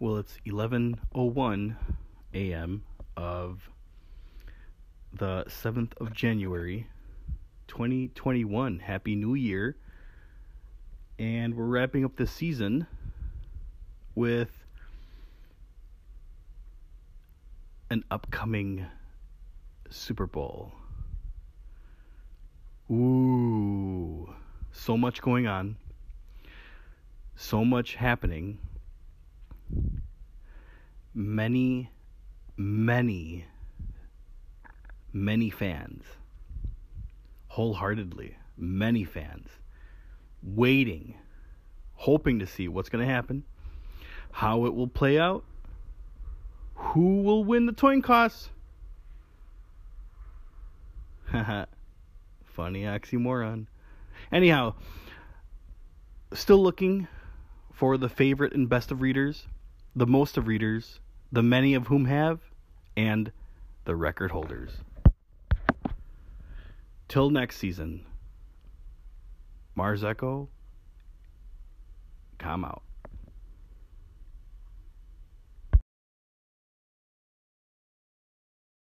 Well, it's 11:01 a.m. of the 7th of January 2021. Happy New Year. And we're wrapping up the season with an upcoming Super Bowl. Ooh, so much going on. So much happening. Many, many, many fans, wholeheartedly, many fans, waiting, hoping to see what's going to happen, how it will play out, who will win the coin toss. Haha. Funny oxymoron. Anyhow, still looking for the favorite and best of readers, the most of readers, the many of whom have, and the record holders. Till next season, Mars Echo, come out.